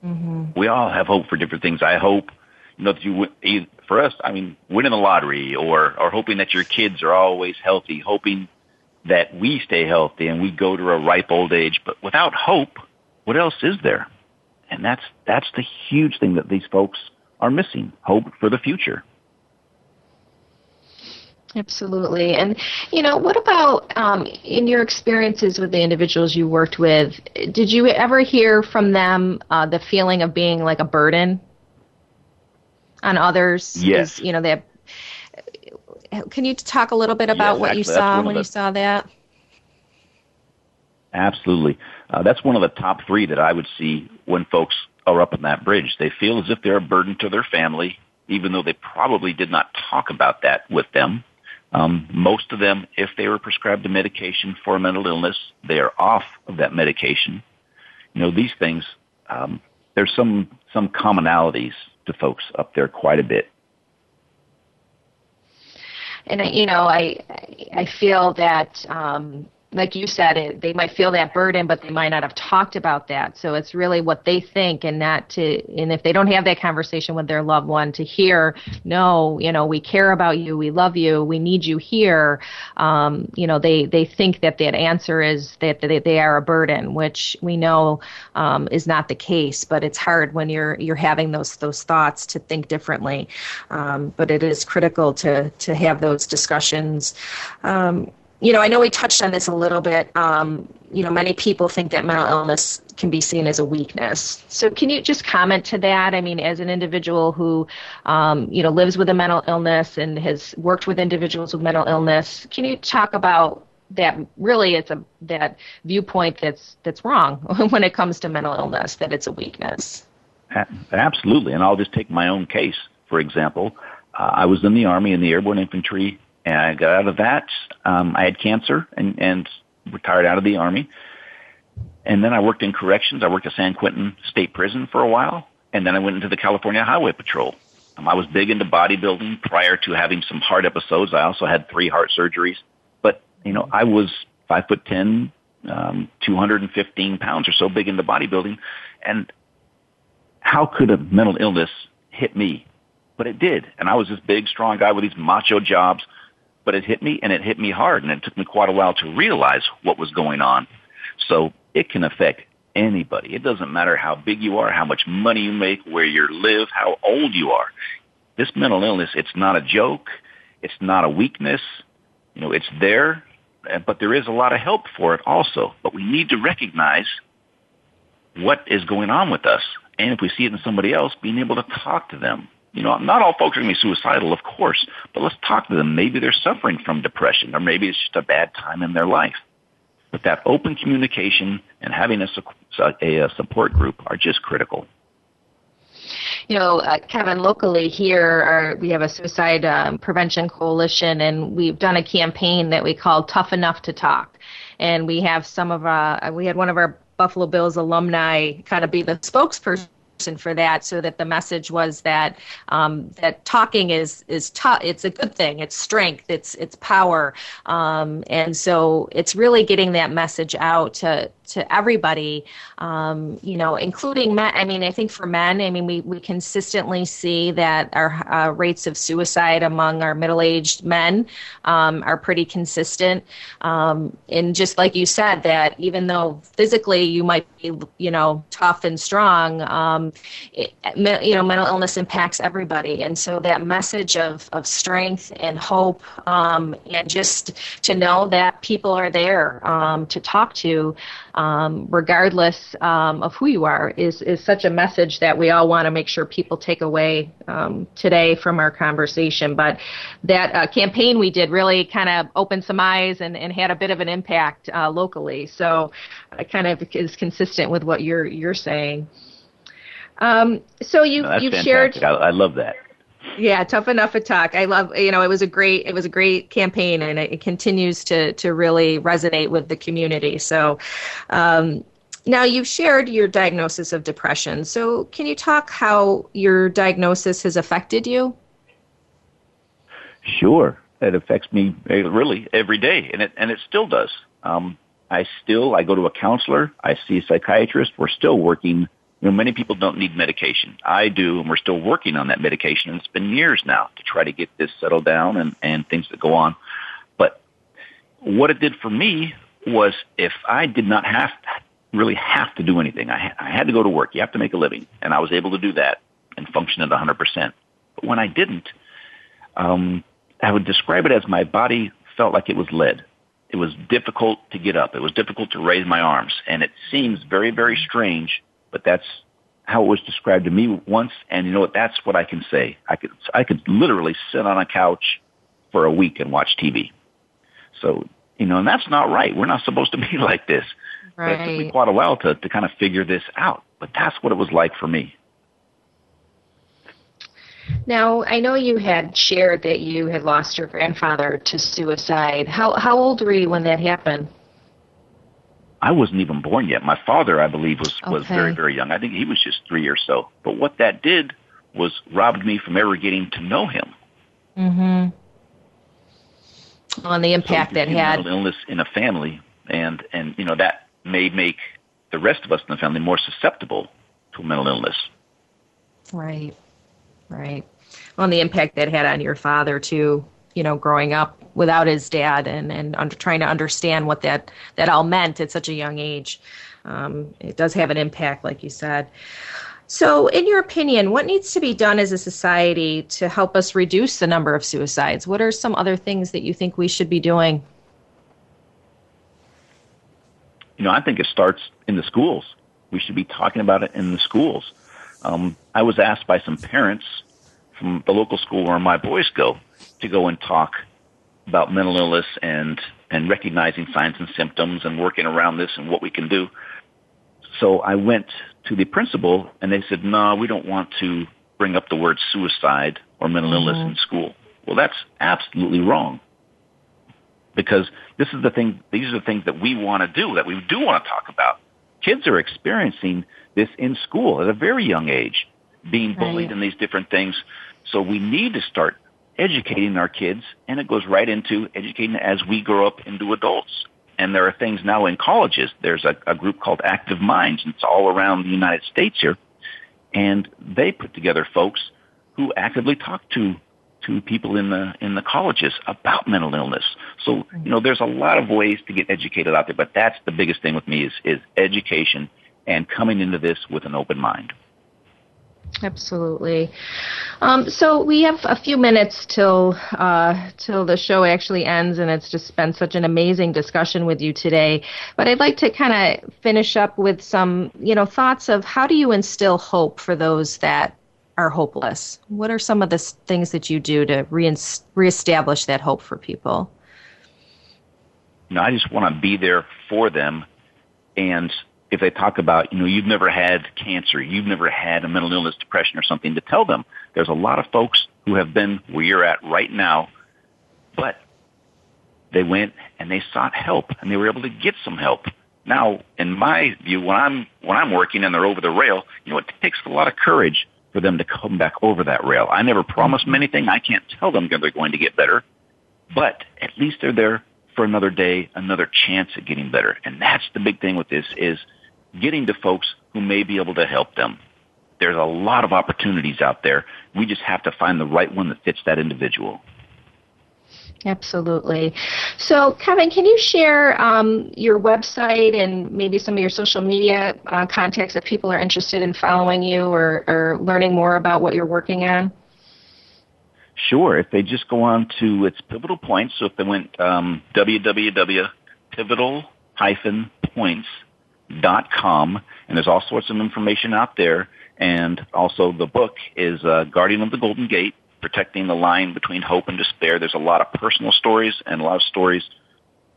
Mm-hmm. We all have hope for different things. I hope, you know, that you, for us, I mean, winning the lottery or, or hoping that your kids are always healthy, hoping that we stay healthy and we go to a ripe old age. But without hope, what else is there? And that's, that's the huge thing that these folks are missing. Hope for the future. Absolutely. And, you know, what about um, in your experiences with the individuals you worked with? Did you ever hear from them uh, the feeling of being like a burden on others? Yes. You know, they have, can you talk a little bit about yes, what actually, you saw when the, you saw that? Absolutely. Uh, that's one of the top three that I would see when folks are up in that bridge. They feel as if they're a burden to their family, even though they probably did not talk about that with them. Um, most of them, if they were prescribed a medication for a mental illness, they are off of that medication. You know, these things, um, there's some, some commonalities to folks up there quite a bit. And, you know, I, I feel that, um, like you said, it, they might feel that burden, but they might not have talked about that. So it's really what they think, and not to. And if they don't have that conversation with their loved one, to hear, no, you know, we care about you, we love you, we need you here. Um, you know, they they think that that answer is that they, they are a burden, which we know um, is not the case. But it's hard when you're you're having those those thoughts to think differently. Um, but it is critical to to have those discussions. Um, you know, I know we touched on this a little bit. Um, you know, many people think that mental illness can be seen as a weakness. So, can you just comment to that? I mean, as an individual who, um, you know, lives with a mental illness and has worked with individuals with mental illness, can you talk about that? Really, it's a that viewpoint that's that's wrong when it comes to mental illness. That it's a weakness. Absolutely, and I'll just take my own case for example. Uh, I was in the Army in the Airborne Infantry and I got out of that. Um, I had cancer and, and retired out of the army. And then I worked in corrections. I worked at San Quentin State Prison for a while. And then I went into the California Highway Patrol. Um, I was big into bodybuilding prior to having some heart episodes. I also had three heart surgeries. But, you know, I was five foot ten, um, 215 pounds or so big into bodybuilding. And how could a mental illness hit me? But it did. And I was this big, strong guy with these macho jobs but it hit me and it hit me hard and it took me quite a while to realize what was going on. So it can affect anybody. It doesn't matter how big you are, how much money you make, where you live, how old you are. This mental illness, it's not a joke. It's not a weakness. You know, it's there, eh, but there is a lot of help for it also. But we need to recognize what is going on with us. And if we see it in somebody else, being able to talk to them, you know, not all folks are going to be suicidal, of course, but let's talk to them. Maybe they're suffering from depression, or maybe it's just a bad time in their life. But that open communication and having a, a, support group are just critical. You know, uh, Kevin, locally here, our, we have a suicide um, prevention coalition, and we've done a campaign that we call "Tough Enough to Talk." And we have some of our, uh, we had one of our Buffalo Bills alumni kind of be the spokesperson for that so that the message was that um, that talking is is tough it's a good thing. It's strength. It's it's power. Um, and so it's really getting that message out to to everybody, um, you know, including men. I mean, I think for men, I mean, we, we consistently see that our uh, rates of suicide among our middle aged men um, are pretty consistent. Um, and just like you said, that even though physically you might be, you know, tough and strong, um, it, you know, mental illness impacts everybody. And so that message of, of strength and hope um, and just to know that people are there um, to talk to um, regardless um, of who you are, is is such a message that we all want to make sure people take away um, today from our conversation. But that uh, campaign we did really kind of opened some eyes and, and had a bit of an impact uh, locally. So it kind of is consistent with what you're you're saying. Um, so you no, you've fantastic. shared. I, I love that. Yeah, tough enough to talk. I love you know it was a great it was a great campaign and it, continues to to really resonate with the community. So. Um, now you've shared your diagnosis of depression. So can you talk how your diagnosis has affected you? Sure, it affects me really every day, and it and it still does. Um, I still I go to a counselor. I see a psychiatrist. We're still working you know, many people don't need medication. I do, and we're still working on that medication, and it's been years now to try to get this settled down and, and things that go on. But what it did for me was if I did not have to, really have to do anything, I, I had to go to work. You have to make a living, and I was able to do that and function at 100%. But when I didn't, um, I would describe it as my body felt like it was lead. It was difficult to get up. It was difficult to raise my arms, and it seems very, very strange but that's how it was described to me once. And you know what? That's what I can say. I could, I could literally sit on a couch for a week and watch TV. So, you know, and that's not right. We're not supposed to be like this. Right. But it took me quite a while to, to kind of figure this out. But that's what it was like for me. Now, I know you had shared that you had lost your grandfather to suicide. How how old were you when that happened? I wasn't even born yet. My father, I believe, was was very very young. I think he was just three or so. But what that did was robbed me from ever getting to know him. Mm-hmm. On the impact so that had. mental illness in a family, and and you know that may make the rest of us in the family more susceptible to mental illness. Right. Right. On the impact that had on your father too. You know, growing up without his dad and and under, trying to understand what that that all meant at such a young age. Um, it does have an impact, like you said. So, in your opinion, what needs to be done as a society to help us reduce the number of suicides? What are some other things that you think we should be doing? You know, I think it starts in the schools. We should be talking about it in the schools. Um, I was asked by some parents from the local school where my boys go to go and talk about mental illness and and recognizing signs and symptoms and working around this and what we can do. So I went to the principal and they said, "No, we don't want to bring up the word suicide or mental mm-hmm. illness in school." Well, that's absolutely wrong. Because this is the thing these are the things that we want to do that we do want to talk about. Kids are experiencing this in school at a very young age, being bullied Right. and these different things. So we need to start educating our kids, and it goes right into educating as we grow up into adults. And there are things now in colleges. There's a, a group called Active Minds, and it's all around the United States here. And they put together folks who actively talk to to people in the in the colleges about mental illness. So you know, there's a lot of ways to get educated out there, but that's the biggest thing with me is is education and coming into this with an open mind. Absolutely. Um, so we have a few minutes till uh, till the show actually ends, and it's just been such an amazing discussion with you today. But I'd like to kind of finish up with some, you know, thoughts of how do you instill hope for those that are hopeless? What are some of the things that you do to reins- reestablish that hope for people? you know, I just want to be there for them. And if they talk about, you know, you've never had cancer, you've never had a mental illness, depression, or something, to tell them there's a lot of folks who have been where you're at right now, but they went and they sought help and they were able to get some help. Now, in my view, when I'm when I'm working and they're over the rail, you know, it takes a lot of courage for them to come back over that rail. I never promise them anything. I can't tell them they're going to get better, but at least they're there for another day, another chance at getting better. And that's the big thing with this is getting to folks who may be able to help them. There's a lot of opportunities out there. We just have to find the right one that fits that individual. Absolutely. So, Kevin, can you share um, your website and maybe some of your social media uh, contacts if people are interested in following you or, or learning more about what you're working on? Sure. If they just go on to its pivotal points, so if they went um, com, and there's all sorts of information out there. And also the book is uh, Guardian of the Golden Gate, protecting the line between hope and despair. There's a lot of personal stories and a lot of stories,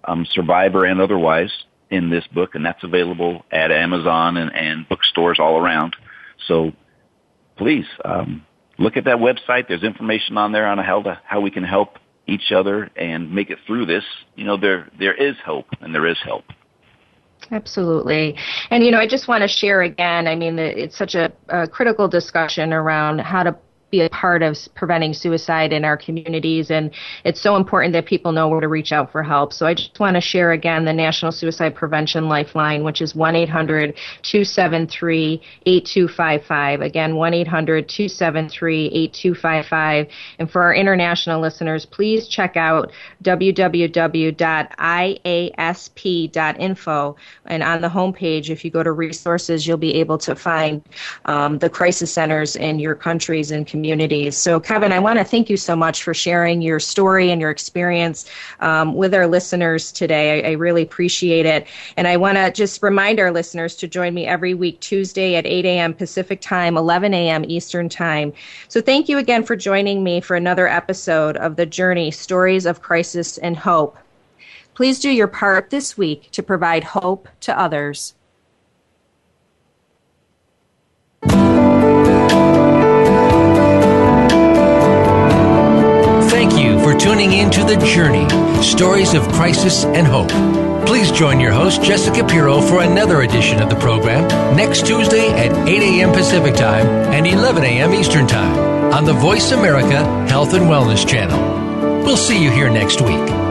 um, survivor and otherwise, in this book, and that's available at Amazon and, and bookstores all around. So please um, look at that website. There's information on there on how to, how we can help each other and make it through this. You know, there there is hope and there is help. Absolutely. And, you know, I just want to share again, I mean, it's such a, a critical discussion around how to be a part of preventing suicide in our communities. And it's so important that people know where to reach out for help. So I just want to share again the National Suicide Prevention Lifeline, which is 1 800 273 8255. Again, 1 800 273 8255. And for our international listeners, please check out www.iasp.info. And on the homepage, if you go to resources, you'll be able to find um, the crisis centers in your countries and communities communities. So, Kevin, I want to thank you so much for sharing your story and your experience um, with our listeners today. I, I, really appreciate it. And I want to just remind our listeners to join me every week, Tuesday at 8 a.m. Pacific Time, 11 a.m. Eastern Time. So, thank you again for joining me for another episode of The Journey Stories of Crisis and Hope. Please do your part this week to provide hope to others. Tuning in to The Journey Stories of Crisis and Hope. Please join your host, Jessica Pirro, for another edition of the program next Tuesday at 8 a.m. Pacific Time and 11 a.m. Eastern Time on the Voice America Health and Wellness Channel. We'll see you here next week.